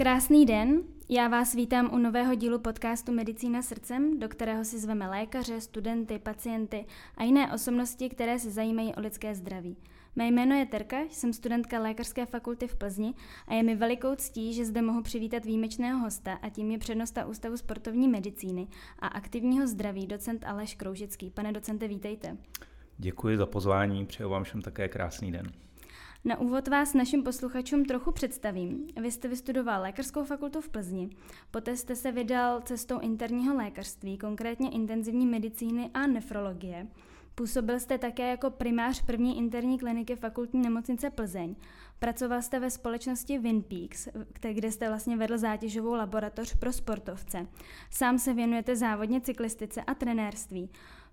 Krásný den, já vás vítám u nového dílu podcastu Medicína srdcem, do kterého si zveme lékaře, studenty, pacienty a jiné osobnosti, které se zajímají o lidské zdraví. Mé jméno je Terka, jsem studentka Lékařské fakulty v Plzni a je mi velikou ctí, že zde mohu přivítat výjimečného hosta a tím je přednosta Ústavu sportovní medicíny a aktivního zdraví docent Aleš Kroužický. Pane docente, vítejte. Děkuji za pozvání, přeju vám všem také krásný den. Na úvod vás našim posluchačům trochu představím. Vy jste vystudoval lékařskou fakultu v Plzni, poté jste se vydal cestou interního lékařství, konkrétně intenzivní medicíny a nefrologie. Působil jste také jako primář první interní kliniky fakultní nemocnice Plzeň. Pracoval jste ve společnosti Winpeaks, kde jste vlastně vedl zátěžovou laboratoř pro sportovce. Sám se věnujete závodně cyklistice a trenérství.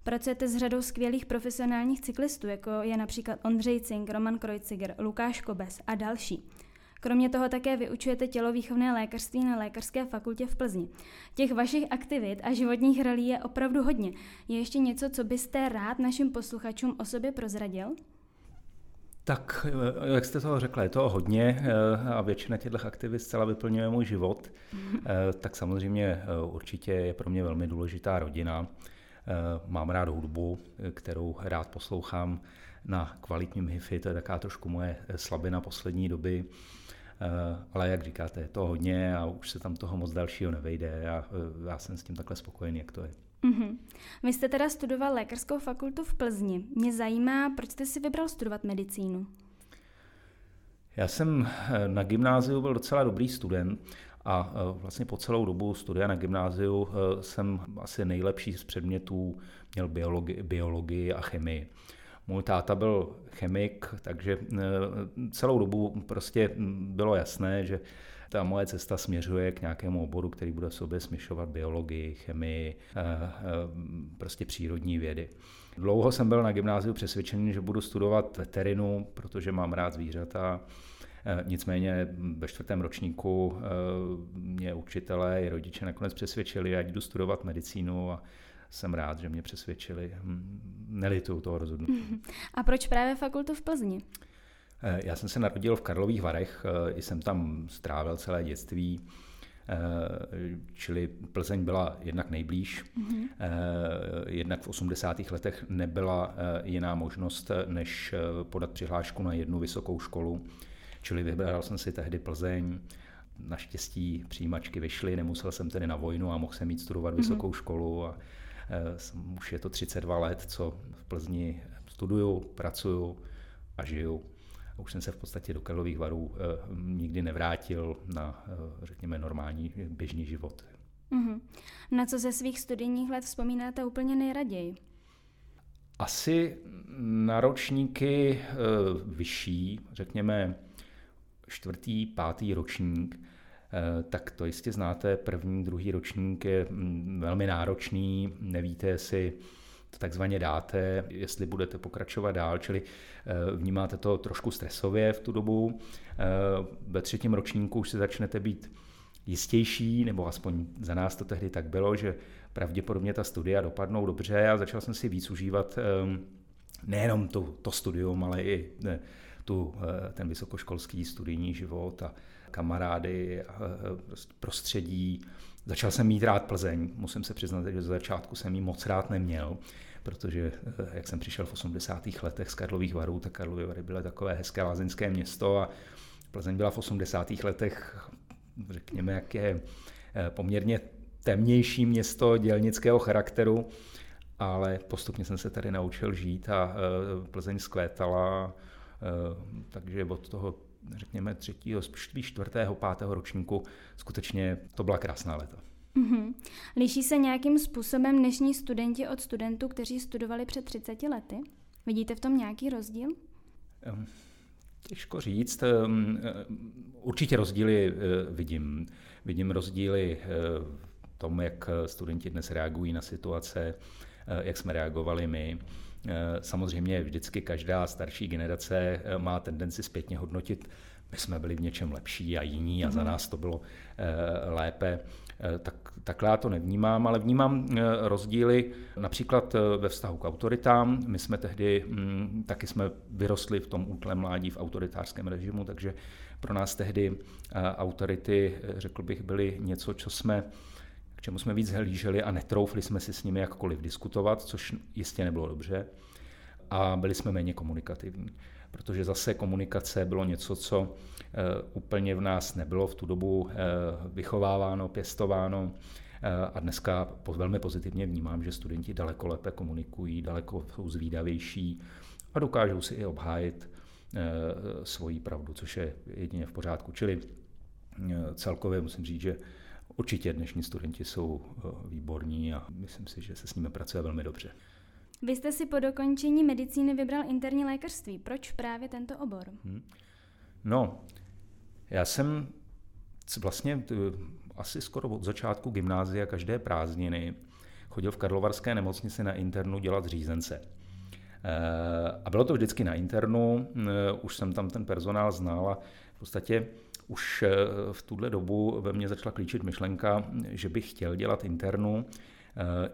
Pracujete s řadou skvělých profesionálních cyklistů, jako je například Ondřej Cink, Roman Krojciger, Lukáš Kobes a další. Kromě toho také vyučujete tělovýchovné lékařství na Lékařské fakultě v Plzni. Těch vašich aktivit a životních relí je opravdu hodně. Je ještě něco, co byste rád našim posluchačům o sobě prozradil? Tak, eh, jak jste toho řekla, je to hodně eh, a většina těchto aktivit zcela vyplňuje můj život. Eh, tak samozřejmě určitě je pro mě velmi důležitá rodina. Mám rád hudbu, kterou rád poslouchám na kvalitním hifi, to je taková trošku moje slabina poslední doby. Ale jak říkáte, je to hodně a už se tam toho moc dalšího nevejde a já jsem s tím takhle spokojený, jak to je. Mm-hmm. Vy jste teda studoval lékařskou fakultu v Plzni. Mě zajímá, proč jste si vybral studovat medicínu? Já jsem eh, na gymnáziu byl docela dobrý student a eh, vlastně po celou dobu studia na gymnáziu eh, jsem asi nejlepší z předmětů měl biologii, biologii a chemii. Můj táta byl chemik, takže celou dobu prostě bylo jasné, že ta moje cesta směřuje k nějakému oboru, který bude v sobě směšovat biologii, chemii, prostě přírodní vědy. Dlouho jsem byl na gymnáziu přesvědčený, že budu studovat veterinu, protože mám rád zvířata. Eh, nicméně ve čtvrtém ročníku mě učitelé i rodiče nakonec přesvědčili, ať jdu studovat medicínu a jsem rád, že mě přesvědčili. Hm, nelituju toho rozhodnutí. A proč právě fakultu v Plzni? Eh, já jsem se narodil v Karlových Varech, eh, jsem tam strávil celé dětství, eh, čili Plzeň byla jednak nejblíž. Mm-hmm. Jednak v 80. letech nebyla jiná možnost, než podat přihlášku na jednu vysokou školu, čili vybral jsem si tehdy Plzeň. Naštěstí přijímačky vyšly, nemusel jsem tedy na vojnu a mohl jsem mít studovat mm-hmm. vysokou školu. A už je to 32 let, co v Plzni studuju, pracuju a žiju už jsem se v podstatě do Karlových varů eh, nikdy nevrátil na, eh, řekněme, normální běžný život. Mm-hmm. Na co ze svých studijních let vzpomínáte úplně nejraději? Asi na ročníky eh, vyšší, řekněme čtvrtý, pátý ročník, tak to jistě znáte, první, druhý ročník je mm, velmi náročný, nevíte, jestli to takzvaně dáte, jestli budete pokračovat dál, čili eh, vnímáte to trošku stresově v tu dobu. Eh, ve třetím ročníku už se začnete být jistější, nebo aspoň za nás to tehdy tak bylo, že pravděpodobně ta studia dopadnou dobře. A začal jsem si víc užívat nejenom to, to studium, ale i tu, eh, ten vysokoškolský studijní život a kamarády, a prostě prostředí. Začal jsem mít rád Plzeň, musím se přiznat, že ze začátku jsem ji moc rád neměl, protože eh, jak jsem přišel v 80. letech z Karlových varů, tak Karlovy Vary byly takové hezké lázeňské město a Plzeň byla v 80. letech, řekněme, jak je eh, poměrně temnější město dělnického charakteru, ale postupně jsem se tady naučil žít a eh, Plzeň zkvétala, takže od toho řekněme třetího, čtvrtého, pátého ročníku skutečně to byla krásná léta. Mm-hmm. Liší se nějakým způsobem dnešní studenti od studentů, kteří studovali před 30 lety? Vidíte v tom nějaký rozdíl? Těžko říct. Určitě rozdíly eh, vidím. Vidím rozdíly eh, v tom, jak studenti dnes reagují na situace, eh, jak jsme reagovali my. Samozřejmě vždycky každá starší generace má tendenci zpětně hodnotit, my jsme byli v něčem lepší a jiní a za mhm. nás to bylo lépe. Eh, tak, takhle já to nevnímám, ale vnímám eh, rozdíly například eh, ve vztahu k autoritám. My jsme tehdy, mm, taky jsme vyrostli v tom útlém mládí v autoritářském režimu, takže pro nás tehdy autority, řekl bych, byly něco, co jsme k čemu jsme víc hlíželi a netroufli jsme si s nimi jakkoliv diskutovat, což jistě nebylo dobře. A byli jsme méně komunikativní, protože zase komunikace bylo něco, co úplně v nás nebylo v tu dobu vychováváno, pěstováno. A dneska velmi pozitivně vnímám, že studenti daleko lépe komunikují, daleko jsou zvídavější a dokážou si i obhájit eh, svoji pravdu, což je jedině v pořádku. Čili eh, celkově musím říct, že určitě dnešní studenti jsou eh, výborní a myslím si, že se s nimi pracuje velmi dobře. Vy jste si po dokončení medicíny vybral interní lékařství. Proč právě tento obor? Hmm. No, já jsem vlastně asi skoro od začátku gymnázia každé prázdniny chodil v Karlovarské nemocnici na internu dělat řízence. Eh, a bylo to vždycky na internu, eh, už jsem tam ten personál znal a v podstatě už eh, v tuhle dobu ve mně začala klíčit myšlenka, že bych chtěl dělat internu,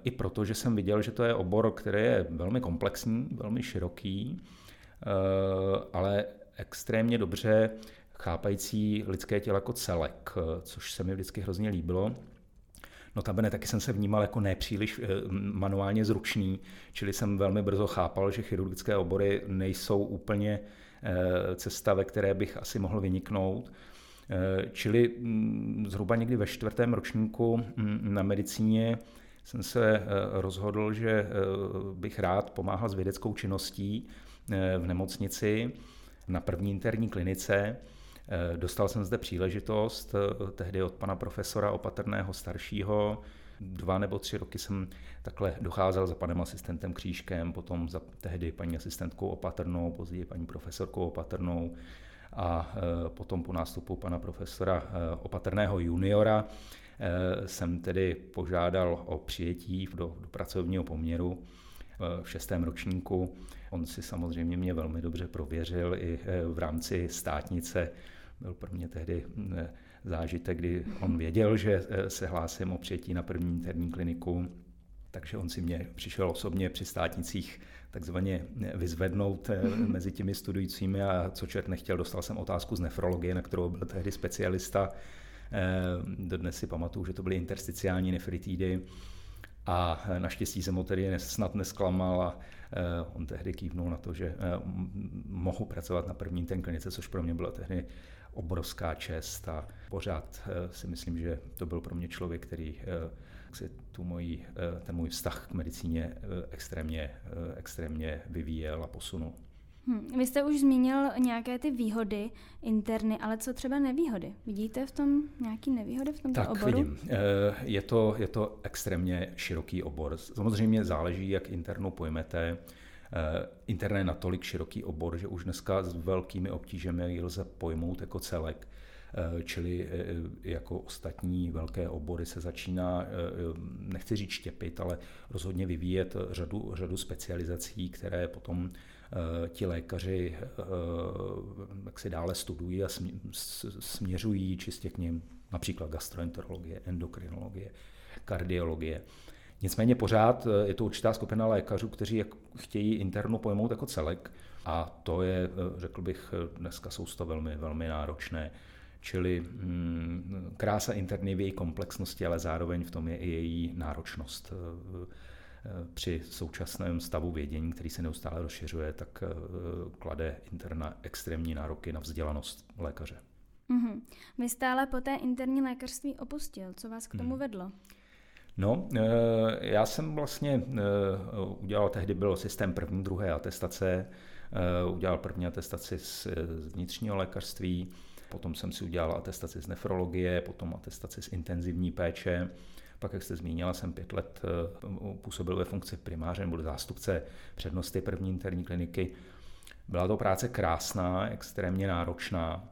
i proto, že jsem viděl, že to je obor, který je velmi komplexní, velmi široký, ale extrémně dobře chápající lidské tělo jako celek, což se mi vždycky hrozně líbilo. Notabene taky jsem se vnímal jako nepříliš eh, manuálně zručný, čili jsem velmi brzo chápal, že chirurgické obory nejsou úplně eh, cesta, ve které bych asi mohl vyniknout. Eh, čili mm, zhruba někdy ve čtvrtém ročníku mm, na medicíně jsem se rozhodl, že bych rád pomáhal s vědeckou činností v nemocnici na první interní klinice. Eh, dostal jsem zde příležitost eh, tehdy od pana profesora opatrného staršího. Dva nebo tři roky jsem takhle docházel za panem asistentem Křížkem, potom za tehdy paní asistentkou Opatrnou, později paní profesorkou Opatrnou a eh, potom po nástupu pana profesora Opatrného juniora jsem tedy požádal o přijetí do, do pracovního poměru v šestém ročníku. On si samozřejmě mě velmi dobře prověřil i v rámci státnice byl pro mě tehdy eh, zážitek, kdy on věděl, že se hlásím o přijetí na první interní kliniku, takže on si mě přišel osobně při státnicích takzvaně eh, vyzvednout mezi těmi studujícími a co čert nechtěl, dostal jsem otázku z nefrologie, na kterou byl tehdy specialista. Dodnes si pamatuju, že to byly intersticiální nefritidy a naštěstí jsem ho tedy snad nesklamal a on tehdy kývnul na to, že mohu pracovat na první ten klinice, což pro mě bylo tehdy obrovská čest a pořád eh, si myslím, že to byl pro mě člověk, který eh, si tu mojí, eh, ten můj vztah k medicíně extrémně, extrémně vyvíjel a posunul. Hmm. Vy jste už zmínil nějaké ty výhody interny, ale co třeba nevýhody? Vidíte v tom nějaký nevýhody v tomto tak, oboru? vidím. Je to, je to extrémně široký obor. Samozřejmě záleží, jak internu pojmete. Eh, internet je natolik široký obor, že už dneska s velkými obtížemi lze pojmout jako celek. Eh, čili eh, jako ostatní velké obory se začíná, nechci říct štěpit, ale rozhodně vyvíjet řadu, řadu specializací, které potom ti lékaři jak si dále studují a směřují čistě k ním, například gastroenterologie, endokrinologie, kardiologie. Nicméně pořád eh, je to určitá skupina lékařů, kteří chtějí internu pojmout jako celek a to je, eh, řekl bych, eh, dneska jsou to velmi, velmi náročné. Čili mm, krása interny v její komplexnosti, ale zároveň v tom je i její náročnost. Při současném stavu vědění, který se neustále rozšiřuje, tak klade interna extrémní nároky na vzdělanost lékaře. Mm-hmm. Vy stále po té interní lékařství opustil. Co vás k tomu hmm. vedlo? No, eh, já jsem vlastně eh, udělal, tehdy byl systém první, druhé atestace, eh, udělal první atestaci z vnitřního lékařství, potom jsem si udělal atestaci z nefrologie, potom atestaci z intenzivní péče, pak, jak jste zmínila, jsem pět let působil ve funkci primáře nebo zástupce přednosti první interní kliniky. Byla to práce krásná, extrémně náročná,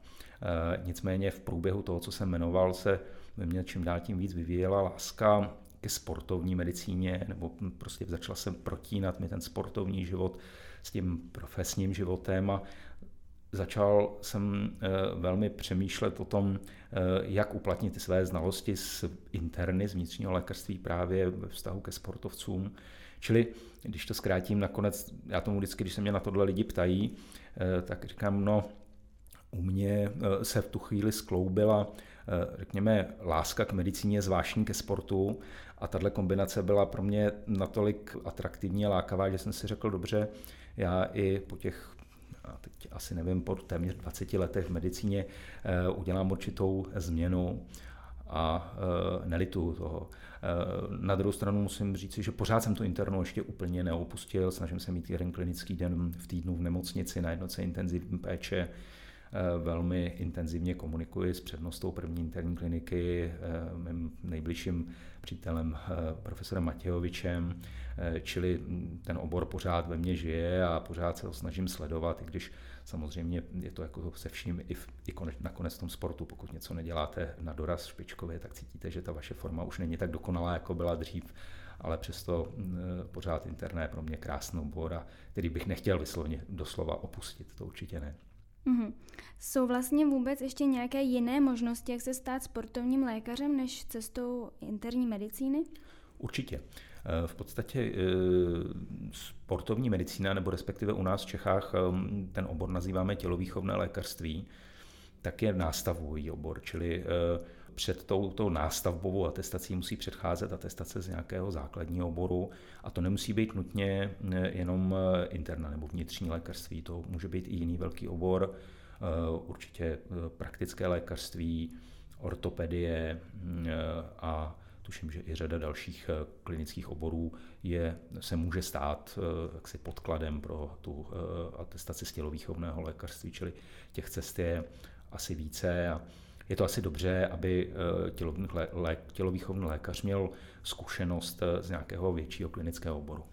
nicméně v průběhu toho, co jsem jmenoval, se ve mně čím dál tím víc vyvíjela láska ke sportovní medicíně, nebo prostě začal jsem protínat mi ten sportovní život s tím profesním životem a začal jsem eh, velmi přemýšlet o tom, eh, jak uplatnit ty své znalosti z interny, z vnitřního lékařství právě ve vztahu ke sportovcům. Čili, když to zkrátím, nakonec, já tomu vždycky, když se mě na tohle lidi ptají, eh, tak říkám, no, u mě se v tu chvíli skloubila, řekněme, láska k medicíně, zvláštní ke sportu a tahle kombinace byla pro mě natolik atraktivní a lákavá, že jsem si řekl, dobře, já i po těch a teď asi nevím, po téměř 20 letech v medicíně udělám určitou změnu a e, nelitu toho. E, na druhou stranu musím říct, že pořád jsem tu internu ještě úplně neopustil, snažím se mít jeden klinický den v týdnu v nemocnici na jednoce intenzivní péče, velmi intenzivně komunikuji s přednostou první interní kliniky, mým nejbližším přítelem profesorem Matějovičem, čili ten obor pořád ve mně žije a pořád se ho snažím sledovat, i když Samozřejmě je to jako se vším i, v, i konec, nakonec v tom sportu, pokud něco neděláte na doraz špičkově, tak cítíte, že ta vaše forma už není tak dokonalá, jako byla dřív, ale přesto pořád interné pro mě krásnou obor, a který bych nechtěl vyslovně doslova opustit, to určitě ne. Mm-hmm. Jsou vlastně vůbec ještě nějaké jiné možnosti, jak se stát sportovním lékařem, než cestou interní medicíny? Určitě. Eh, v podstatě eh, sportovní medicína, nebo respektive u nás v Čechách eh, ten obor nazýváme tělovýchovné lékařství, tak je nástavový obor, čili před touto nástavbovou atestací musí předcházet atestace z nějakého základního oboru. A to nemusí být nutně jenom interna nebo vnitřní lékařství, to může být i jiný velký obor, určitě praktické lékařství, ortopedie a tuším, že i řada dalších eh, klinických oborů je, se může stát eh, jaksi podkladem pro tu eh, atestaci z tělovýchovného lékařství, čili těch cest je asi více a je to asi dobře, aby tělovýchovný lékař měl zkušenost z nějakého většího klinického oboru.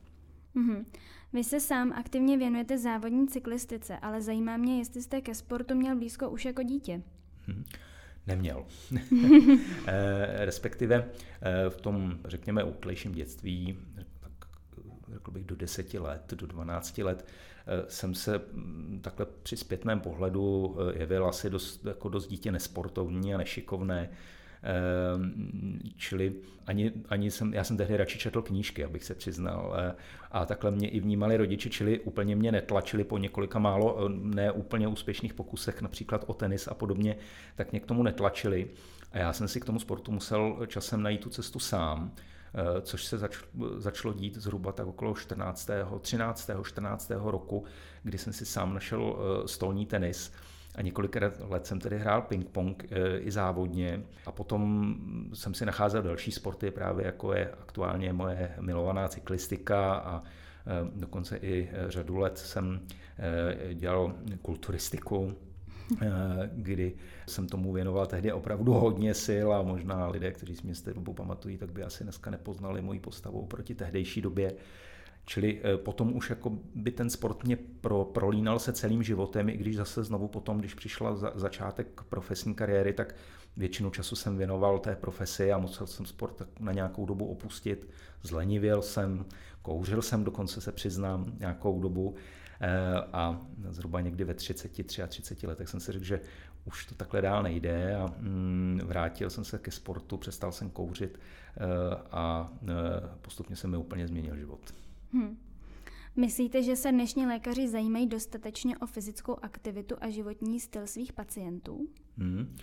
Mm-hmm. Vy se sám aktivně věnujete závodní cyklistice, ale zajímá mě, jestli jste ke sportu měl blízko už jako dítě. Mm-hmm. Neměl. Eh, respektive eh, v tom, řekněme, útlejším dětství, řekl bych do deseti let, do 12 let, eh, jsem se mm, takhle při zpětném pohledu jevil asi dost, jako dost dítě nesportovní a nešikovné. Ehm, čili ani, ani jsem, já jsem tehdy radši četl knížky, abych se přiznal. Eh, a takhle mě i vnímali rodiče, čili úplně mě netlačili po několika málo eh, ne úplně úspěšných pokusech, například o tenis a podobně, tak mě k tomu netlačili. A já jsem si k tomu sportu musel časem najít tu cestu sám eh, což se zač, začalo dít zhruba tak okolo 14. 13. 14. roku, kdy jsem si sám našel stolní tenis a několik let jsem tedy hrál ping-pong e, i závodně a potom jsem si nacházel další sporty, právě jako je aktuálně moje milovaná cyklistika a dokonce i řadu let jsem dělal kulturistiku, kdy jsem tomu věnoval tehdy opravdu hodně sil a možná lidé, kteří si mě z té dobu pamatují, tak by asi dneska nepoznali moji postavu proti tehdejší době. Čili eh, potom už jako by ten sport mě pro, prolínal se celým životem, i když zase znovu potom, když přišla za, začátek profesní kariéry, tak většinu času jsem věnoval té profesi a musel jsem sport na nějakou dobu opustit. Zlenivěl jsem, kouřil jsem, dokonce se přiznám nějakou dobu eh, a zhruba někdy ve 30, 33 letech jsem si řekl, že už to takhle dál nejde a mm, vrátil jsem se ke sportu, přestal jsem kouřit eh, a postupně se mi úplně změnil život. Hmm. Myslíte, že se dnešní lékaři zajímají dostatečně o fyzickou aktivitu a životní styl svých pacientů? Hmm.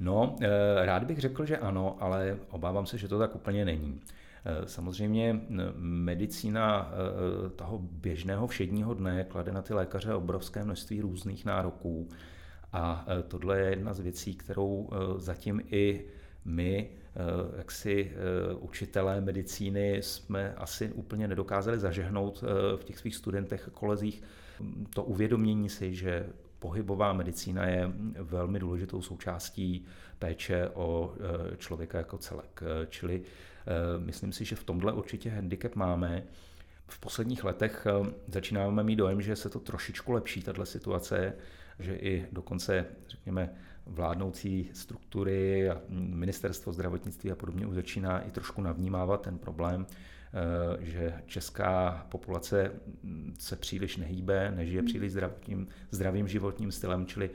No, eh, rád bych řekl, že ano, ale obávám se, že to tak úplně není. Eh, samozřejmě medicína eh, toho běžného všedního dne klade na ty lékaře obrovské množství různých nároků a tohle je jedna z věcí, kterou zatím i my Eh, jaksi eh, učitelé medicíny jsme asi úplně nedokázali zažehnout eh, v těch svých studentech a kolezích to uvědomění si, že pohybová medicína je velmi důležitou součástí péče o člověka jako celek. Čili myslím si, že v tomhle určitě handicap máme. V posledních letech začínáme mít dojem, že se to trošičku lepší, tato situace, že i dokonce, řekněme, vládnoucí struktury a ministerstvo zdravotnictví a podobně už začíná i trošku navnímávat ten problém, eh, že česká populace se příliš nehýbe, nežije hmm. příliš zdravotním, zdravým životním stylem, čili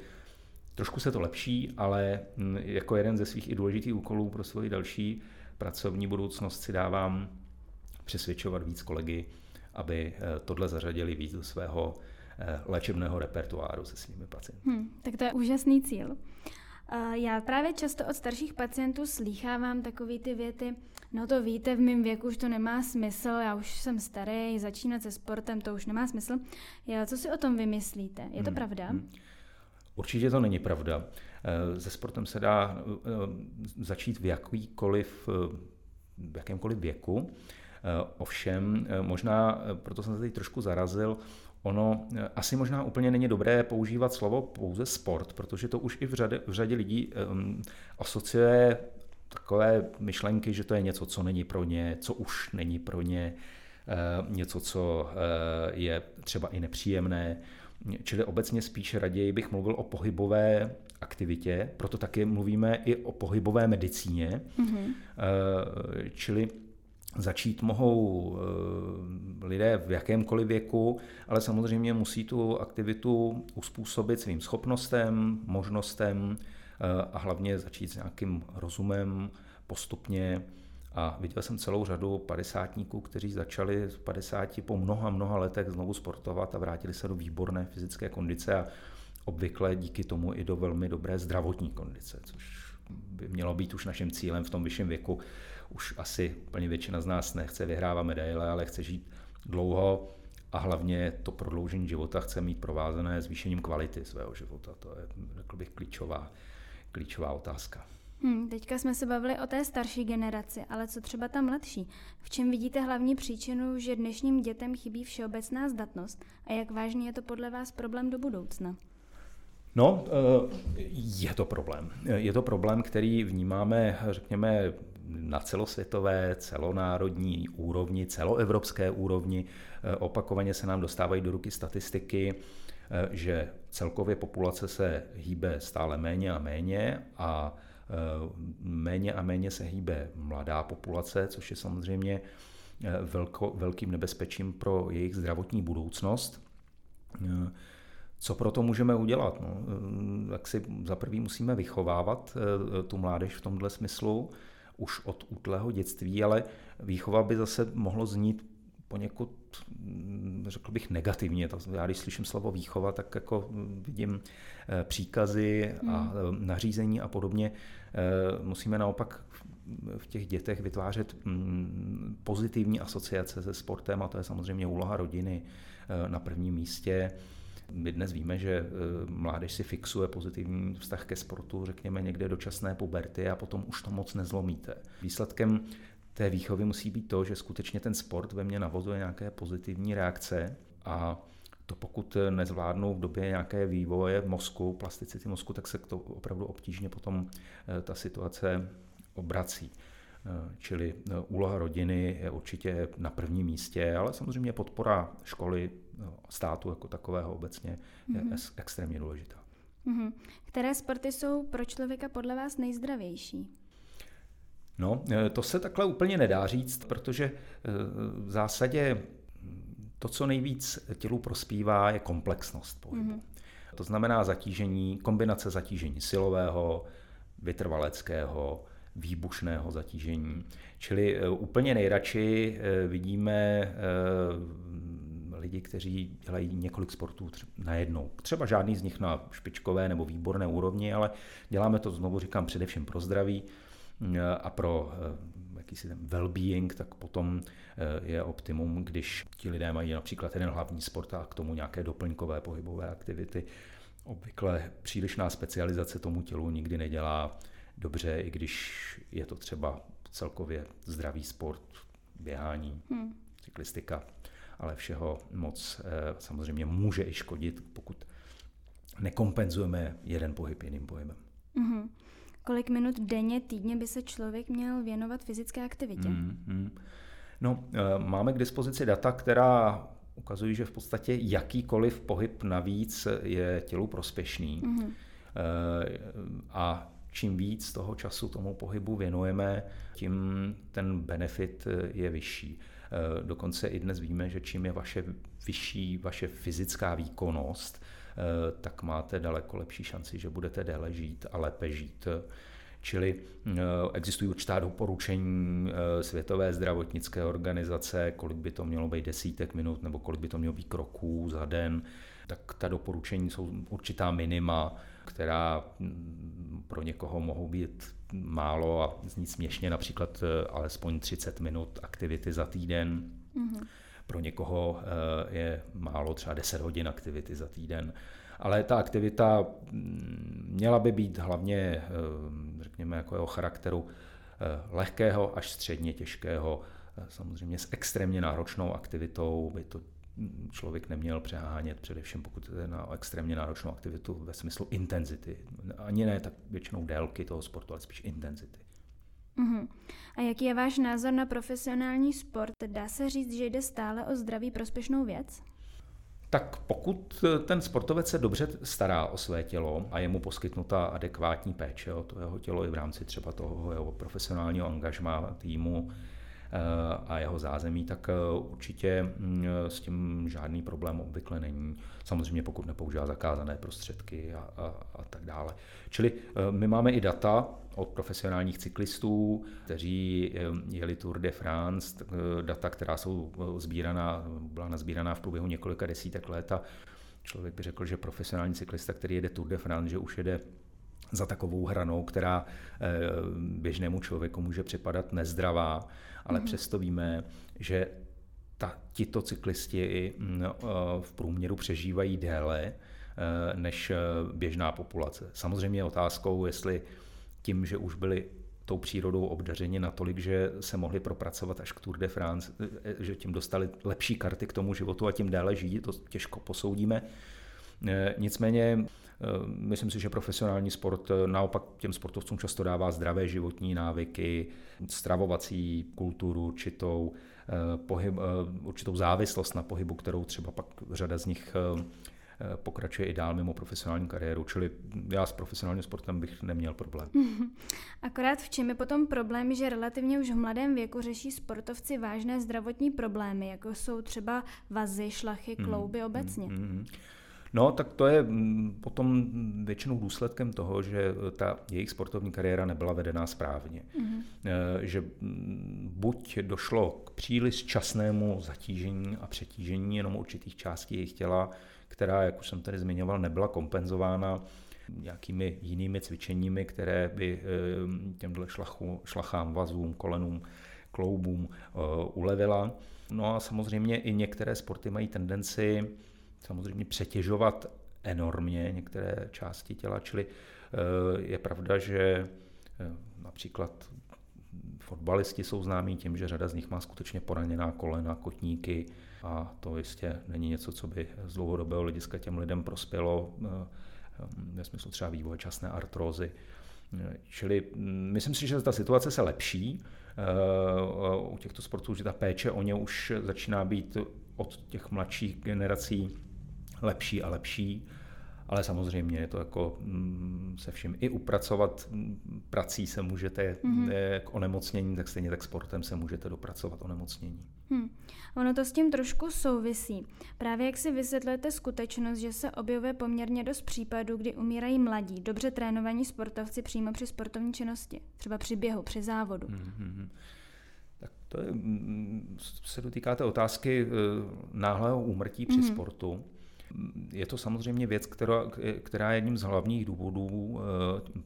trošku se to lepší, ale hm, jako jeden ze svých i důležitých úkolů pro svoji další pracovní budoucnost si dávám přesvědčovat víc kolegy, aby eh, tohle zařadili víc do svého léčebného repertoáru se svými pacienty. Hmm, tak to je úžasný cíl. Já právě často od starších pacientů slýchávám takové ty věty, no to víte, v mém věku už to nemá smysl, já už jsem starý, začínat se sportem, to už nemá smysl. Já, co si o tom vymyslíte? Je to hmm. pravda? Hmm. Určitě to není pravda. Eh, se sportem se dá eh, začít v jakýkoliv, eh, v jakémkoliv věku. Ovšem, možná, proto jsem se teď trošku zarazil, ono asi možná úplně není dobré používat slovo pouze sport, protože to už i v řadě, v řadě lidí um, asociuje takové myšlenky, že to je něco, co není pro ně, co už není pro ně, uh, něco, co uh, je třeba i nepříjemné. Čili obecně spíš raději bych mluvil o pohybové aktivitě, proto taky mluvíme i o pohybové medicíně, mm-hmm. čili začít mohou eh, lidé v jakémkoliv věku, ale samozřejmě musí tu aktivitu uspůsobit svým schopnostem, možnostem eh, a hlavně začít s nějakým rozumem postupně. A viděl jsem celou řadu padesátníků, kteří začali v 50 po mnoha, mnoha letech znovu sportovat a vrátili se do výborné fyzické kondice a obvykle díky tomu i do velmi dobré zdravotní kondice, což by mělo být už naším cílem v tom vyšším věku. Už asi úplně většina z nás nechce vyhrávat medaile, ale chce žít dlouho a hlavně to prodloužení života chce mít provázené zvýšením kvality svého života. To je, řekl bych, klíčová, klíčová otázka. Hmm, teďka jsme se bavili o té starší generaci, ale co třeba ta mladší? V čem vidíte hlavní příčinu, že dnešním dětem chybí všeobecná zdatnost a jak vážný je to podle vás problém do budoucna? No, eh, je to problém. Je to problém, který vnímáme, řekněme, na celosvětové, celonárodní úrovni, celoevropské úrovni. Eh, opakovaně se nám dostávají do ruky statistiky, eh, že celkově populace se hýbe stále méně a méně a méně a méně se hýbe mladá populace, což je samozřejmě velko, velkým nebezpečím pro jejich zdravotní budoucnost. Co pro to můžeme udělat? No, tak si za prvý musíme vychovávat eh, tu mládež v tomhle smyslu už od útlého dětství, ale výchova by zase mohlo znít poněkud, hm, řekl bych, negativně. Já když slyším slovo výchova, tak jako vidím eh, příkazy a hmm. Eh, nařízení a podobně. Musíme naopak v těch dětech vytvářet hm, pozitivní asociace se sportem a to je samozřejmě úloha rodiny na prvním místě. My dnes víme, že e, mládež si fixuje pozitivní vztah ke sportu, řekněme někde do časné puberty a potom už to moc nezlomíte. Výsledkem té výchovy musí být to, že skutečně ten sport ve mně navozuje nějaké pozitivní reakce a to pokud nezvládnou v době nějaké vývoje v mozku, plasticity mozku, tak se to opravdu obtížně potom e, ta situace obrací. E, čili úloha rodiny je určitě na prvním místě, ale samozřejmě podpora školy, státu jako takového obecně je mm-hmm. extrémně důležitá. Mm-hmm. Které sporty jsou pro člověka podle vás nejzdravější? No, e, to se takhle úplně nedá říct, protože e, v zásadě to, co nejvíc tělu prospívá, je komplexnost pohybu. Mm-hmm. To znamená zatížení, kombinace zatížení silového, vytrvaleckého, výbušného zatížení. Čili e, úplně nejradši vidíme lidi, kteří dělají několik sportů najednou. Třeba žádný z nich na špičkové nebo výborné úrovni, ale děláme to, znovu říkám, především pro zdraví mm, a pro eh, jakýsi ten well-being, tak potom eh, je optimum, když ti lidé mají například jeden hlavní sport a k tomu nějaké doplňkové pohybové aktivity. Obvykle přílišná specializace tomu tělu nikdy nedělá dobře, i když je to třeba celkově zdravý sport, běhání, hmm. cyklistika, ale všeho moc eh, samozřejmě může i škodit, pokud nekompenzujeme jeden pohyb jiným pohybem. Mm-hmm. Kolik minut denně, týdně by se člověk měl věnovat fyzické aktivitě? Mm-hmm. No, eh, máme k dispozici data, která ukazují, že v podstatě jakýkoliv pohyb navíc je tělu prospěšný. Mm-hmm. A čím víc toho času tomu pohybu věnujeme, tím ten benefit je vyšší. Eh, dokonce i dnes víme, že čím je vaše vyšší vaše fyzická výkonnost, eh, tak máte daleko lepší šanci, že budete déle žít a lépe žít. Čili eh, existují určitá doporučení Světové zdravotnické organizace, kolik by to mělo být desítek minut nebo kolik by to mělo být kroků za den. tak ta doporučení jsou určitá minima, která mm, pro někoho mohou být málo a zní směšně, například eh, alespoň 30 minut aktivity za týden. Mm-hmm. Pro někoho eh, je málo třeba 10 hodin aktivity za týden. Ale ta aktivita mm, měla by být hlavně, eh, řekněme, jako jeho charakteru lehkého až středně těžkého, samozřejmě s extrémně náročnou aktivitou, by to člověk neměl přehánět, především pokud je na extrémně náročnou aktivitu ve smyslu intenzity. Ani ne tak většinou délky toho sportu, ale spíš intenzity. Uh-huh. A jaký je váš názor na profesionální sport? Dá se říct, že jde stále o zdraví prospěšnou věc? Tak pokud ten sportovec se dobře stará o své tělo a je mu poskytnuta adekvátní péče o to jeho tělo i v rámci třeba toho jeho profesionálního angažma týmu, a jeho zázemí, tak eh, určitě mm, s tím žádný problém obvykle není. Samozřejmě pokud nepoužívá zakázané prostředky a, a, a tak dále. Čili eh, my máme i data od profesionálních cyklistů, kteří eh, jeli Tour de France, data, která jsou sbíraná, byla nazbíraná v průběhu několika desítek let a člověk by řekl, že profesionální cyklista, který jede Tour de France, že už jede za takovou hranou, která běžnému člověku může připadat nezdravá ale mm-hmm. přesto víme, že ta, tito cyklisti eh, v průměru přežívají déle eh, než eh, běžná populace. Samozřejmě je otázkou, jestli tím, že už byli tou přírodou obdařeni natolik, že se mohli propracovat až k Tour de France, že tím dostali lepší karty k tomu životu a tím déle žijí, to těžko posoudíme. Nicméně myslím si, že profesionální sport naopak těm sportovcům často dává zdravé životní návyky, stravovací kulturu, určitou, eh, pohyb, eh, určitou závislost na pohybu, kterou třeba pak řada z nich eh, pokračuje i dál mimo profesionální kariéru. Čili já s profesionálním sportem bych neměl problém. Akorát v čem je potom problém, že relativně už v mladém věku řeší sportovci vážné zdravotní problémy, jako jsou třeba vazy, šlachy, mhm, klouby mm, obecně? Mm, mm, No, tak to je mm, potom většinou důsledkem toho, že ta jejich sportovní kariéra nebyla vedená správně. Mm-hmm. Že mm, buď došlo k příliš časnému zatížení a přetížení jenom určitých částí jejich těla, která, jak už jsem tady zmiňoval, nebyla kompenzována nějakými jinými cvičeními, které by eh, těmhle šlachu, šlachám, vazům, kolenům, kloubům eh, ulevila. No a samozřejmě i některé sporty mají tendenci samozřejmě přetěžovat enormně některé části těla, čili eh, je pravda, že eh, například fotbalisti jsou známí tím, že řada z nich má skutečně poraněná kolena, kotníky a to jistě není něco, co by z dlouhodobého hlediska těm lidem prospělo eh, ve smyslu třeba vývoje časné artrózy. Čili mm, myslím si, že ta situace se lepší u těchto sportů, že ta péče o ně už začíná být od těch mladších generací lepší a lepší, ale samozřejmě je to jako mm, se vším i upracovat mm, prací se můžete mm-hmm. k onemocnění, tak stejně tak sportem se můžete dopracovat onemocnění. Hmm. Ono to s tím trošku souvisí. Právě jak si vysvětlujete skutečnost, že se objevuje poměrně dost případů, kdy umírají mladí, dobře trénovaní sportovci přímo při sportovní činnosti, třeba při běhu, při závodu. Mm-hmm. Tak to je, se dotýká té otázky eh, náhlého úmrtí při mm-hmm. sportu. Je to samozřejmě věc, která, která je jedním z hlavních důvodů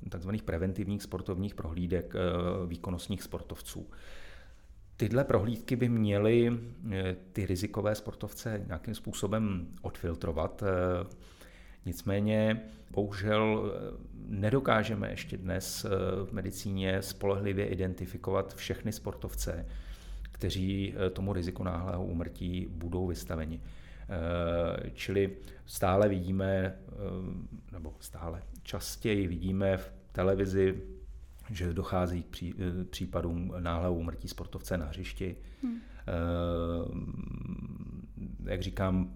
eh, takzvaných preventivních sportovních prohlídek eh, výkonnostních sportovců. Tyhle prohlídky by měly eh, ty rizikové sportovce nějakým způsobem odfiltrovat. Nicméně bohužel nedokážeme ještě dnes v medicíně spolehlivě identifikovat všechny sportovce, kteří tomu riziku náhlého úmrtí budou vystaveni. Eh, čili stále vidíme, eh, nebo stále častěji vidíme v televizi, že dochází k eh, případům náhlého úmrtí sportovce na hřišti. Hmm. Jak říkám,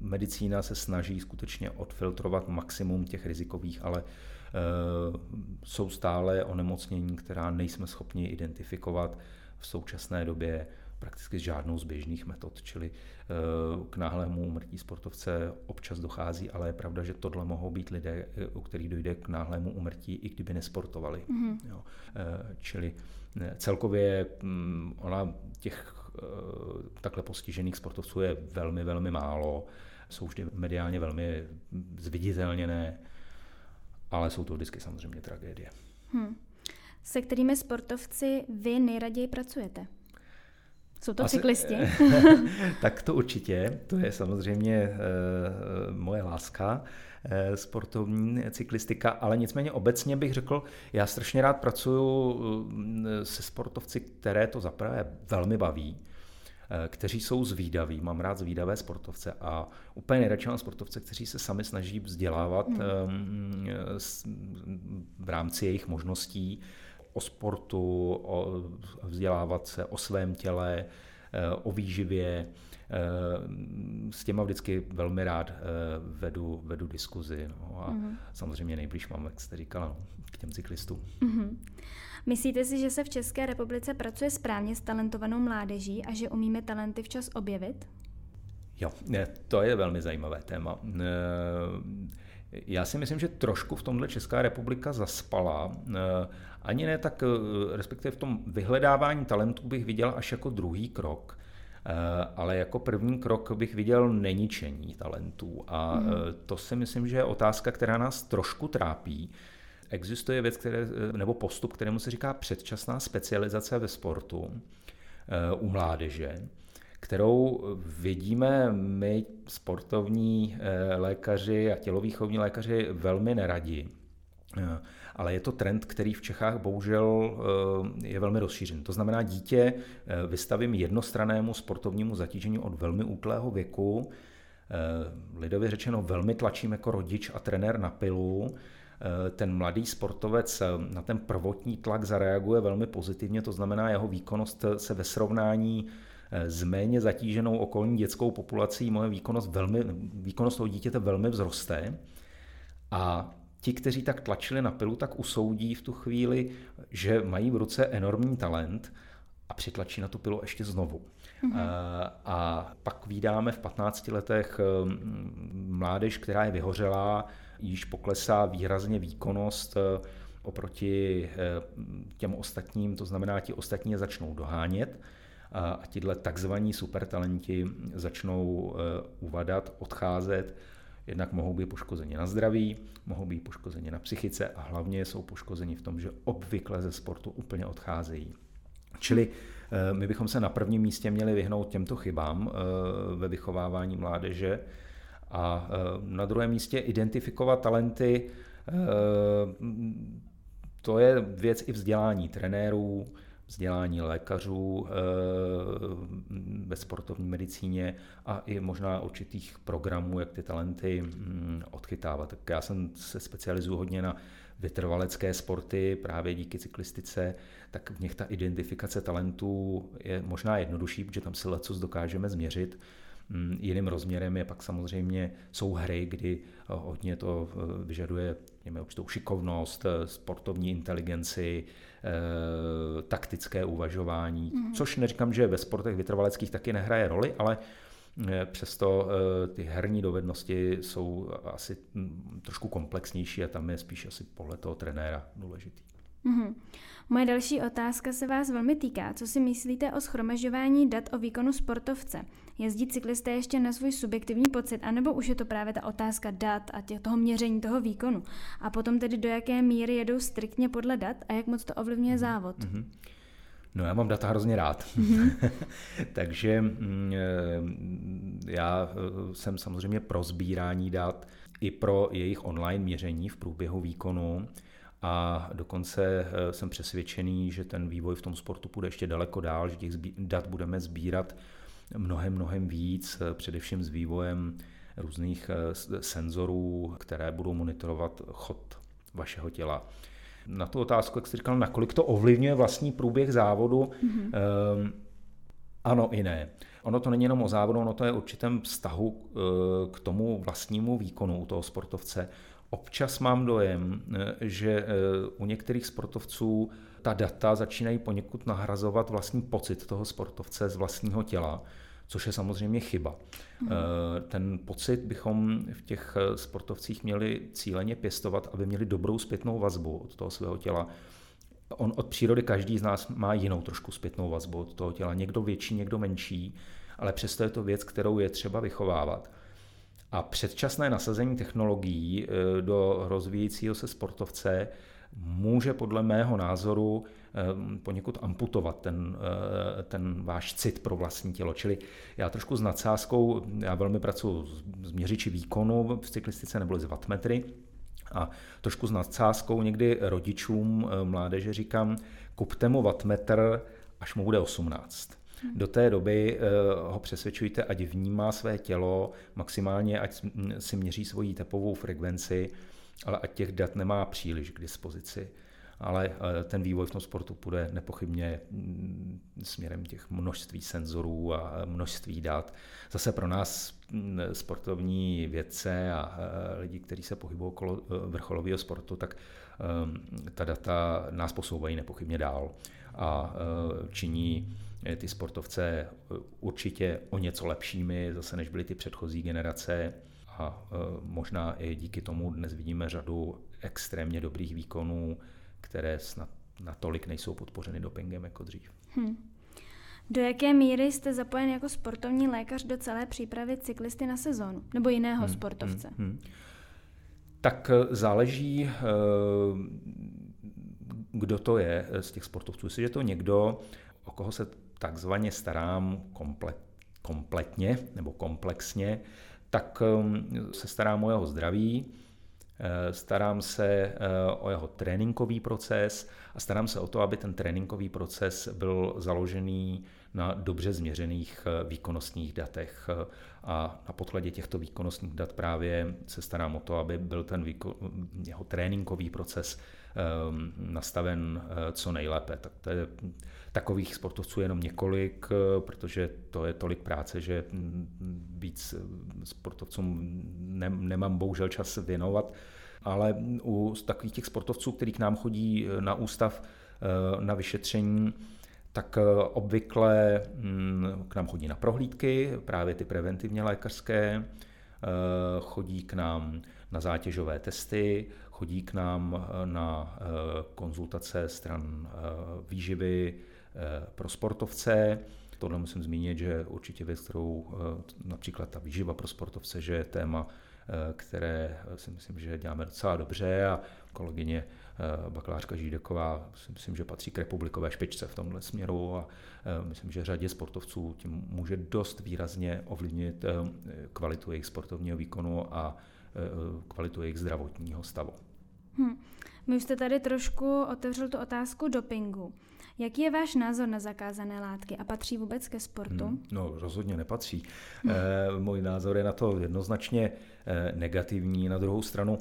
medicína se snaží skutečně odfiltrovat maximum těch rizikových, ale jsou stále onemocnění, která nejsme schopni identifikovat v současné době prakticky žádnou z běžných metod, čili eh, k náhlému úmrtí sportovce občas dochází, ale je pravda, že tohle mohou být lidé, eh, u kterých dojde k náhlému úmrtí, i kdyby nesportovali. Mm-hmm. Jo. Eh, čili celkově mm, ona těch takhle postižených sportovců je velmi, velmi málo. jsou vždy mediálně velmi zviditelněné, ale jsou to vždycky samozřejmě tragédie. Hmm. Se kterými sportovci vy nejraději pracujete? Jsou to Asi, cyklisti? tak to určitě, to je samozřejmě uh, moje láska, uh, sportovní cyklistika, ale nicméně obecně bych řekl, já strašně rád pracuji uh, se sportovci, které to zaprvé velmi baví, kteří jsou zvídaví. Mám rád zvídavé sportovce a úplně nejradši mám sportovce, kteří se sami snaží vzdělávat hmm. v rámci jejich možností o sportu, o vzdělávat se o svém těle, eh, o výživě. Eh, s těma vždycky velmi rád eh, vedu, vedu diskuzi. No a mm-hmm. samozřejmě nejblíž mám, jak jste říkala, no, k těm cyklistům. Mm-hmm. Myslíte si, že se v České republice pracuje správně s talentovanou mládeží a že umíme talenty včas objevit? Jo, to je velmi zajímavé téma. Já si myslím, že trošku v tomhle Česká republika zaspala. Eh, ani ne tak, eh, respektive v tom vyhledávání talentů bych viděl až jako druhý krok. Eh, ale jako první krok bych viděl neničení talentů. A mm. to si myslím, že je otázka, která nás trošku trápí. Existuje věc, které, nebo postup, kterému se říká předčasná specializace ve sportu u mládeže kterou vidíme my sportovní eh, lékaři a tělovýchovní lékaři velmi neradi. Eh, ale je to trend, který v Čechách bohužel eh, je velmi rozšířen. To znamená, dítě vystavím jednostranému sportovnímu zatížení od velmi útlého věku, lidově řečeno velmi tlačím jako rodič a trenér na pilu, ten mladý sportovec na ten prvotní tlak zareaguje velmi pozitivně, to znamená, jeho výkonnost se ve srovnání s méně zatíženou okolní dětskou populací moje výkonnost, velmi, výkonnost toho dítěte velmi vzroste. A ti, kteří tak tlačili na pilu, tak usoudí v tu chvíli, že mají v ruce enormní talent a přitlačí na tu pilu ještě znovu. Mm-hmm. A pak vydáme v 15 letech hm, mládež, která je vyhořelá, již poklesá výrazně výkonnost eh, oproti eh, těm ostatním, to znamená, ti ostatní je začnou dohánět a tihle takzvaní supertalenti začnou eh, uvadat, odcházet, jednak mohou být poškozeni na zdraví, mohou být poškozeni na psychice a hlavně jsou poškozeni v tom, že obvykle ze sportu úplně odcházejí. Čili eh, my bychom se na prvním místě měli vyhnout těmto chybám eh, ve vychovávání mládeže a na druhém místě identifikovat talenty. To je věc i vzdělání trenérů, vzdělání lékařů eh, ve sportovní medicíně a i možná určitých programů, jak ty talenty mm, odchytávat. Tak já jsem se specializuju hodně na vytrvalecké sporty, právě díky cyklistice, tak v nich ta identifikace talentů je možná jednodušší, protože tam si lecos dokážeme změřit. Mm, jiným rozměrem je pak samozřejmě jsou hry, kdy hodně to eh, vyžaduje mějme, určitou šikovnost, eh, sportovní inteligenci, Eh, taktické uvažování, mm. což neříkám, že ve sportech vytrvaleckých taky nehraje roli, ale eh, Přesto eh, ty herní dovednosti jsou asi hm, trošku komplexnější a tam je spíš asi pohled toho trenéra důležitý. Mm-hmm. Moje další otázka se vás velmi týká. Co si myslíte o schromažďování dat o výkonu sportovce? Jezdí cyklisté ještě na svůj subjektivní pocit, anebo už je to právě ta otázka dat a těch, toho měření toho výkonu? A potom tedy do jaké míry jedou striktně podle dat a jak moc to ovlivňuje mhm. závod? Mm-hmm. No já mám data hrozně rád. Mm-hmm. Takže mm, eh, já eh, jsem samozřejmě pro sbírání dat i pro jejich online měření v průběhu výkonu a dokonce eh, jsem přesvědčený, že ten vývoj v tom sportu půjde ještě daleko dál, že těch dat budeme sbírat mnohem, mnohem víc, eh, především s vývojem různých eh, senzorů, které budou monitorovat chod vašeho těla. Na tu otázku, jak jste říkal, nakolik to ovlivňuje vlastní průběh závodu, mm-hmm. um, ano i ne. Ono to není jenom o závodu, ono to je určitém vztahu k tomu vlastnímu výkonu u toho sportovce. Občas mám dojem, eh, že eh, u některých sportovců ta data začínají poněkud nahrazovat vlastní pocit toho sportovce z vlastního těla, což je samozřejmě chyba. Eh, ten pocit bychom v těch sportovcích měli cíleně pěstovat, aby měli dobrou zpětnou vazbu od toho svého těla. On od přírody každý z nás má jinou trošku zpětnou vazbu od toho těla. Někdo větší, někdo menší, ale přesto je to věc, kterou je třeba vychovávat. A předčasné nasazení technologií eh, do rozvíjícího se sportovce může podle mého názoru eh, poněkud amputovat ten, eh, ten váš cit pro vlastní tělo. Čili já trošku s nadsázkou, já velmi pracuji s měřiči výkonu v cyklistice nebo z wattmetry, a trošku s nadsázkou někdy rodičům mládeže říkám, kupte mu wattmetr, až mu bude 18. Do té doby ho přesvědčujte, ať vnímá své tělo maximálně, ať si měří svoji tepovou frekvenci, ale ať těch dat nemá příliš k dispozici. Ale eh, ten vývoj v tom sportu půjde nepochybně mm, směrem těch množství senzorů a množství dat. Zase pro nás mm, sportovní vědce a eh, lidi, kteří se pohybují okolo eh, vrcholového sportu, tak ta data nás posouvají nepochybně dál a činí ty sportovce určitě o něco lepšími, zase než byly ty předchozí generace a e, možná i díky tomu dnes vidíme řadu extrémně dobrých výkonů, které snad natolik nejsou podpořeny dopingem jako dřív. Hmm. Do jaké míry jste zapojen jako sportovní lékař do celé přípravy cyklisty na sezónu nebo jiného hmm, sportovce? Hmm, hmm. Tak e, záleží, e, kdo to je z těch sportovců. Jestli je to někdo, o koho se takzvaně starám komplet, kompletně nebo komplexně, tak um, se starám o jeho zdraví, eh, starám se eh, o jeho tréninkový proces a starám se o to, aby ten tréninkový proces byl založený na dobře změřených eh, výkonnostních datech a na podkladě těchto výkonnostních dat právě se starám o to, aby byl ten výkon, jeho tréninkový proces nastaven co nejlépe. Tak to je takových sportovců jenom několik, eh, protože to je tolik práce, že víc eh, sportovcům nemám bohužel čas věnovat. Ale u takových těch sportovců, kteří k nám chodí na ústav na vyšetření, tak obvykle hm, k nám chodí na prohlídky, právě ty preventivně lékařské, chodí k nám na zátěžové testy, chodí k nám eh, na eh, konzultace stran eh, výživy pro sportovce. Tohle musím zmínit, že určitě věc, kterou například ta výživa pro sportovce, že je téma, které si myslím, že děláme docela dobře a kolegyně bakalářka Žídeková si myslím, že patří k republikové špičce v tomhle směru a myslím, že řadě sportovců tím může dost výrazně ovlivnit kvalitu jejich sportovního výkonu a kvalitu jejich zdravotního stavu. Hmm. My už jste tady trošku otevřel tu otázku dopingu. Jaký je váš názor na zakázané látky a patří vůbec ke sportu? Hmm, no, rozhodně nepatří. E, můj názor je na to jednoznačně e, negativní. Na druhou stranu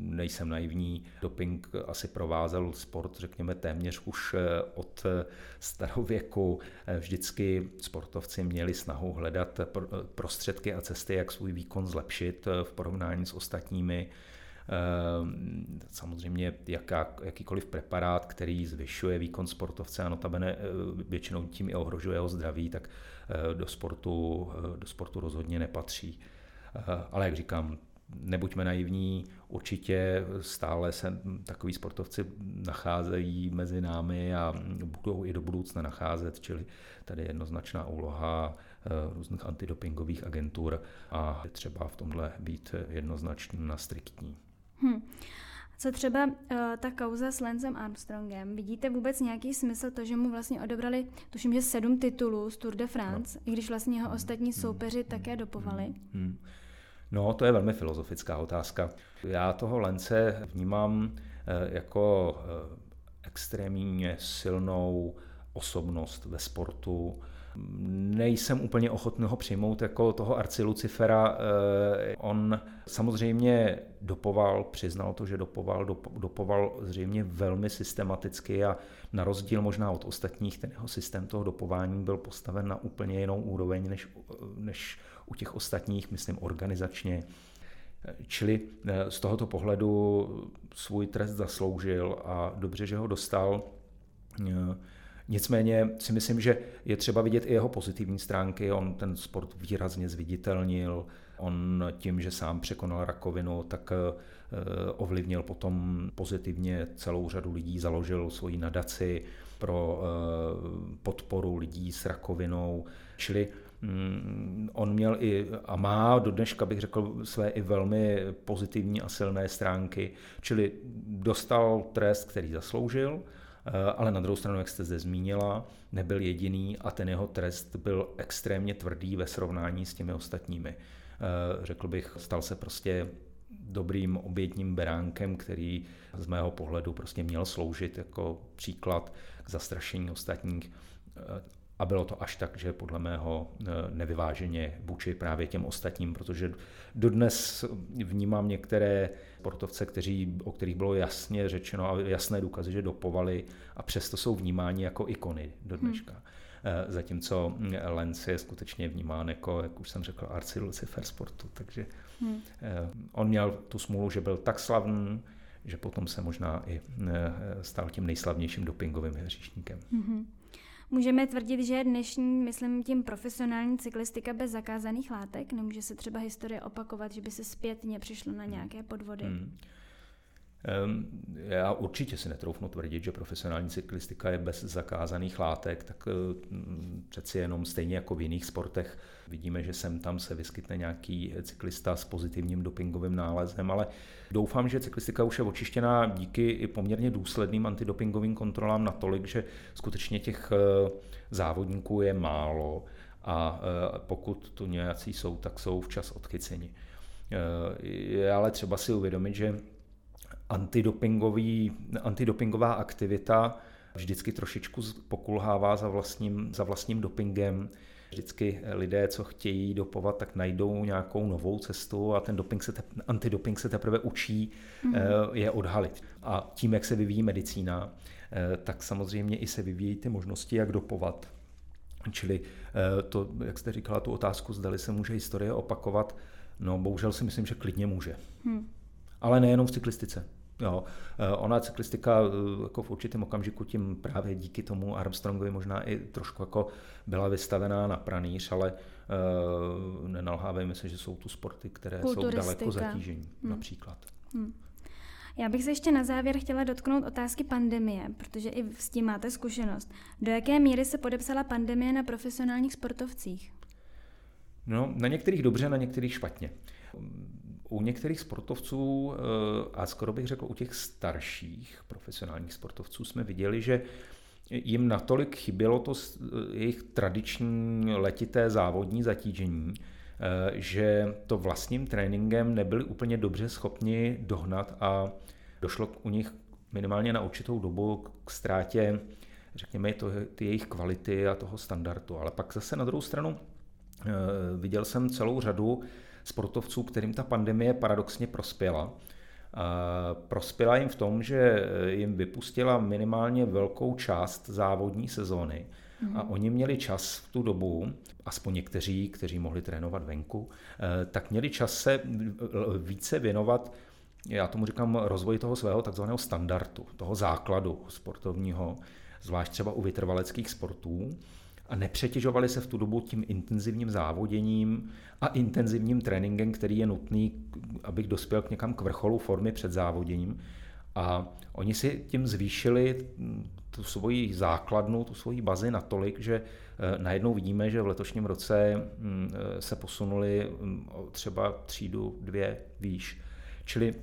nejsem naivní. Doping asi provázel sport, řekněme, téměř už eh, od starověku. Vždycky sportovci měli snahu hledat prostředky a cesty, jak svůj výkon zlepšit v porovnání s ostatními. Ehm, samozřejmě jaká, jakýkoliv preparát, který zvyšuje výkon sportovce a notabene eh, většinou tím i ohrožuje jeho zdraví, tak eh, do sportu, eh, do sportu rozhodně nepatří. Ale jak říkám, nebuďme naivní, určitě stále se takový sportovci nacházejí mezi námi a budou i do budoucna nacházet, čili tady je jednoznačná úloha různých antidopingových agentur a třeba v tomhle být jednoznačně na striktní. Hmm. Co třeba uh, ta kauza s Lencem Armstrongem? Vidíte vůbec nějaký smysl to, že mu vlastně odebrali, tuším, že sedm titulů z Tour de France, no. i když vlastně jeho ostatní hmm. soupeři hmm. také dopovali? Hmm. hmm. No, to je velmi filozofická otázka. Já toho Lence vnímám eh, jako eh, extrémně silnou osobnost ve sportu, nejsem úplně ochotný ho přijmout jako toho Arci Lucifera. Eh, on samozřejmě dopoval, přiznal to, že dopoval, dopoval zřejmě velmi systematicky a na rozdíl možná od ostatních, ten jeho systém toho dopování byl postaven na úplně jinou úroveň než, než u těch ostatních, myslím organizačně. Čili eh, z tohoto pohledu svůj trest zasloužil a dobře, že ho dostal. Nicméně si myslím, že je třeba vidět i jeho pozitivní stránky. On ten sport výrazně zviditelnil. On tím, že sám překonal rakovinu, tak eh, ovlivnil potom pozitivně celou řadu lidí, založil svoji nadaci pro eh, podporu lidí s rakovinou. Čili mm, on měl i a má do dneška bych řekl své i velmi pozitivní a silné stránky, čili dostal trest, který zasloužil, ale na druhou stranu, jak jste zde zmínila, nebyl jediný a ten jeho trest byl extrémně tvrdý ve srovnání s těmi ostatními. Eh, řekl bych, stal se prostě dobrým obětním beránkem, který z mého pohledu prostě měl sloužit jako příklad k zastrašení ostatních. A bylo to až tak, že podle mého eh, nevyváženě vůči právě těm ostatním, protože dodnes vnímám některé sportovce, kteří, o kterých bylo jasně řečeno a jasné důkazy, že dopovali a přesto jsou vnímáni jako ikony do dneška. Hmm. Eh, zatímco Lenz je skutečně vnímán jako, jak už jsem řekl, arci Lucifer sportu. Takže hmm. on měl tu smůlu, že byl tak slavný, že potom se možná i eh, stal tím nejslavnějším dopingovým hříšníkem. Hmm. Můžeme tvrdit, že dnešní, myslím tím profesionální cyklistika bez zakázaných látek, nemůže se třeba historie opakovat, že by se zpětně přišlo na nějaké podvody. Hmm. Já určitě si netroufnu tvrdit, že profesionální cyklistika je bez zakázaných látek, tak eh, přeci jenom stejně jako v jiných sportech vidíme, že sem tam se vyskytne nějaký cyklista s pozitivním dopingovým nálezem, ale doufám, že cyklistika už je očištěná díky i poměrně důsledným antidopingovým kontrolám natolik, že skutečně těch eh, závodníků je málo a eh, pokud tu nějací jsou, tak jsou včas odchyceni. Je ale třeba si uvědomit, že antidopingový, antidopingová aktivita vždycky trošičku pokulhává za vlastním, za vlastním dopingem. Vždycky lidé, co chtějí dopovat, tak najdou nějakou novou cestu a ten doping se te, antidoping se teprve učí mm-hmm. je odhalit. A tím, jak se vyvíjí medicína, eh, tak samozřejmě i se vyvíjí ty možnosti, jak dopovat. Čili eh, to, jak jste říkala, tu otázku, zdali se může historie opakovat, no bohužel si myslím, že klidně může. Hmm. Ale nejenom v cyklistice. Jo, eh, ona cyklistika eh, jako v určitém okamžiku tím právě díky tomu Armstrongovi možná i trošku jako byla vystavená na pranýř, ale uh, nenalhávejme se, že jsou tu sporty, které jsou daleko zatížení hmm. například. Hmm. Já bych se ještě na závěr chtěla dotknout otázky pandemie, protože i s tím máte zkušenost. Do jaké míry se podepsala pandemie na profesionálních sportovcích? No, na některých dobře, na některých špatně u některých sportovců, eh, a skoro bych řekl u těch starších profesionálních sportovců, jsme viděli, že jim natolik chybělo to jejich tradiční letité závodní zatížení, eh, že to vlastním tréninkem nebyli úplně dobře schopni dohnat a došlo u nich minimálně na určitou dobu k ztrátě, řekněme, to, ty jejich kvality a toho standardu. Ale pak zase na druhou stranu eh, viděl jsem celou řadu sportovců, kterým ta pandemie paradoxně prospěla. Prospěla jim v tom, že jim vypustila minimálně velkou část závodní sezóny a mhm. oni měli čas v tu dobu, aspoň někteří, kteří mohli trénovat venku, eh, tak měli čas se více věnovat já tomu říkám rozvoj toho svého takzvaného standardu, toho základu sportovního, zvlášť třeba u vytrvaleckých sportů a nepřetěžovali se v tu dobu tím intenzivním závoděním a intenzivním tréninkem, který je nutný, abych dospěl k někam k vrcholu formy před závoděním. A oni si tím zvýšili tu svoji základnu, tu svoji bazi natolik, že eh, najednou vidíme, že v letošním roce mm, eh, se posunuli mm, třeba třídu, dvě výš. Čili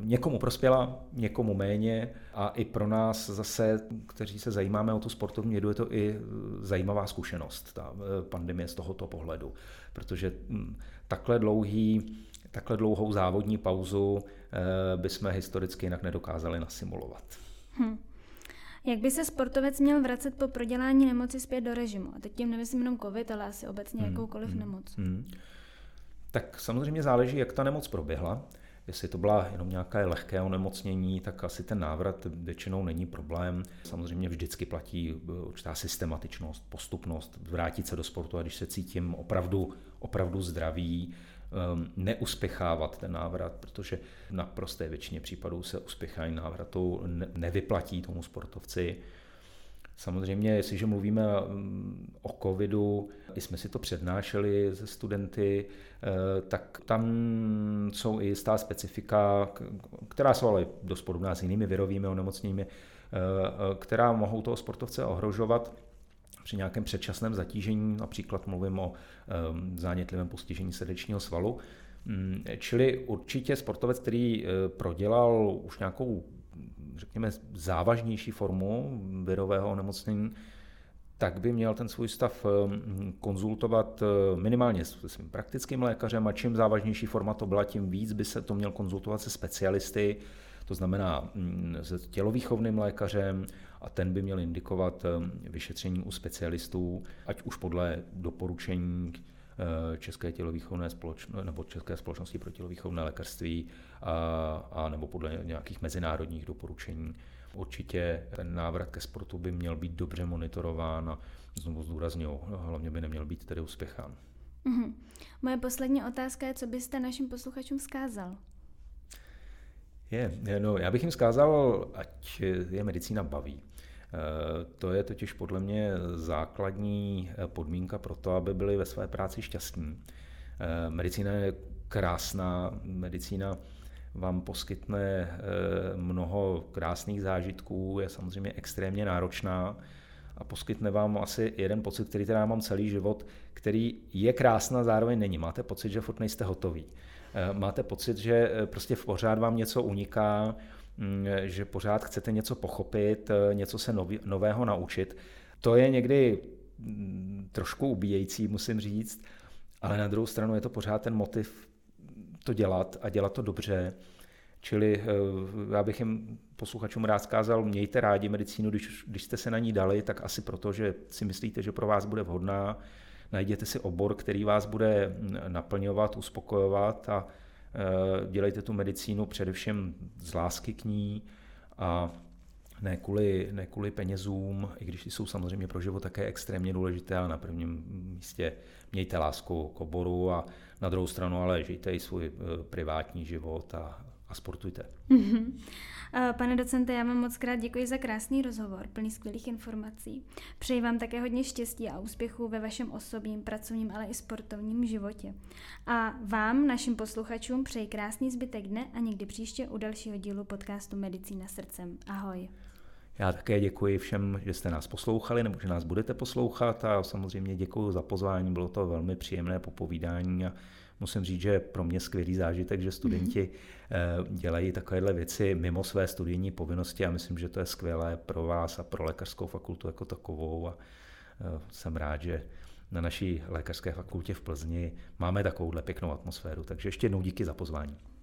někomu prospěla, někomu méně a i pro nás zase, kteří se zajímáme o tu sportovní vědu, je to i eh, zajímavá zkušenost, ta eh, pandemie z tohoto pohledu, protože hm, takhle dlouhý, takhle dlouhou závodní pauzu bychom historicky jinak nedokázali nasimulovat. Hmm. Jak by se sportovec měl vracet po prodělání nemoci zpět do režimu? A teď tím nemyslím jenom covid, ale asi obecně hmm. jakoukoliv hmm. nemoc. Hmm. Tak samozřejmě záleží, jak ta nemoc proběhla. Jestli to byla jenom nějaké lehké onemocnění, tak asi ten návrat většinou není problém. Samozřejmě vždycky platí eh, určitá systematičnost, postupnost, vrátit se do sportu a když se cítím opravdu, opravdu zdravý, ehm, neuspěchávat ten návrat, protože na prosté většině případů se uspěchání návratu nevyplatí tomu sportovci. Samozřejmě, jestliže mluvíme mm, o covidu, i jsme si to přednášeli ze studenty, eh, tak tam jsou i jistá specifika, která jsou ale dost podobná s jinými virovými onemocněními, eh, která mohou toho sportovce ohrožovat. při nějakém předčasném zatížení, například mluvím o zánětlivém postižení srdečního svalu. Mm, čili určitě sportovec, který prodělal už nějakou, řekněme, závažnější formu virového onemocnění, tak by měl ten svůj stav konzultovat minimálně s svým praktickým lékařem a čím závažnější forma to byla, tím víc by se to měl konzultovat se specialisty, to znamená mm, s tělovýchovným lékařem a ten by měl indikovat eh, vyšetření u specialistů, ať už podle doporučení eh, České tělovýchovné společnosti nebo České společnosti pro tělovýchovné lékařství a, a nebo podle nějakých mezinárodních doporučení. Určitě ten návrat ke sportu by měl být dobře monitorován a znovu zdůraznil, hlavně by neměl být tedy uspěchán. Mm-hmm. Moje poslední otázka je, co byste našim posluchačům vzkázal? Je, no, já bych jim zkázal, ať je medicína baví. Eh, to je totiž podle mě základní eh, podmínka pro to, aby byli ve své práci šťastní. Eh, medicína je krásná, medicína vám poskytne mnoho krásných zážitků, je samozřejmě extrémně náročná a poskytne vám asi jeden pocit, který teda mám celý život, který je krásná, zároveň není. Máte pocit, že furt nejste hotový. Máte pocit, že prostě pořád vám něco uniká, že pořád chcete něco pochopit, eh, něco se nového naučit. To je někdy mm, trošku ubíjející, musím říct, ale na druhou stranu je to pořád ten motiv to dělat a dělat to dobře. Čili já bych jim posluchačům rád zkázal, mějte rádi medicínu, když, když jste se na ní dali, tak asi proto, že si myslíte, že pro vás bude vhodná, najděte si obor, který vás bude naplňovat, uspokojovat a dělejte tu medicínu především z lásky k ní a ne kvůli, ne kvůli penězům, i když jsou samozřejmě pro život také extrémně důležité, ale na prvním místě mějte lásku k oboru a na druhou stranu ale žijte i svůj e, privátní život a, a sportujte. Mm-hmm. Pane docente, já vám moc krát děkuji za krásný rozhovor, plný skvělých informací. Přeji vám také hodně štěstí a úspěchů ve vašem osobním, pracovním, ale i sportovním životě. A vám, našim posluchačům, přeji krásný zbytek dne a někdy příště u dalšího dílu podcastu Medicína srdcem. Ahoj. Já také děkuji všem, že jste nás poslouchali nebo že nás budete poslouchat a samozřejmě děkuji za pozvání, bylo to velmi příjemné popovídání a musím říct, že pro mě skvělý zážitek, že studenti mm-hmm. dělají takovéhle věci mimo své studijní povinnosti a myslím, že to je skvělé pro vás a pro lékařskou fakultu jako takovou a eh, jsem rád, že na naší lékařské fakultě v Plzni máme takovouhle pěknou atmosféru. Takže ještě jednou díky za pozvání.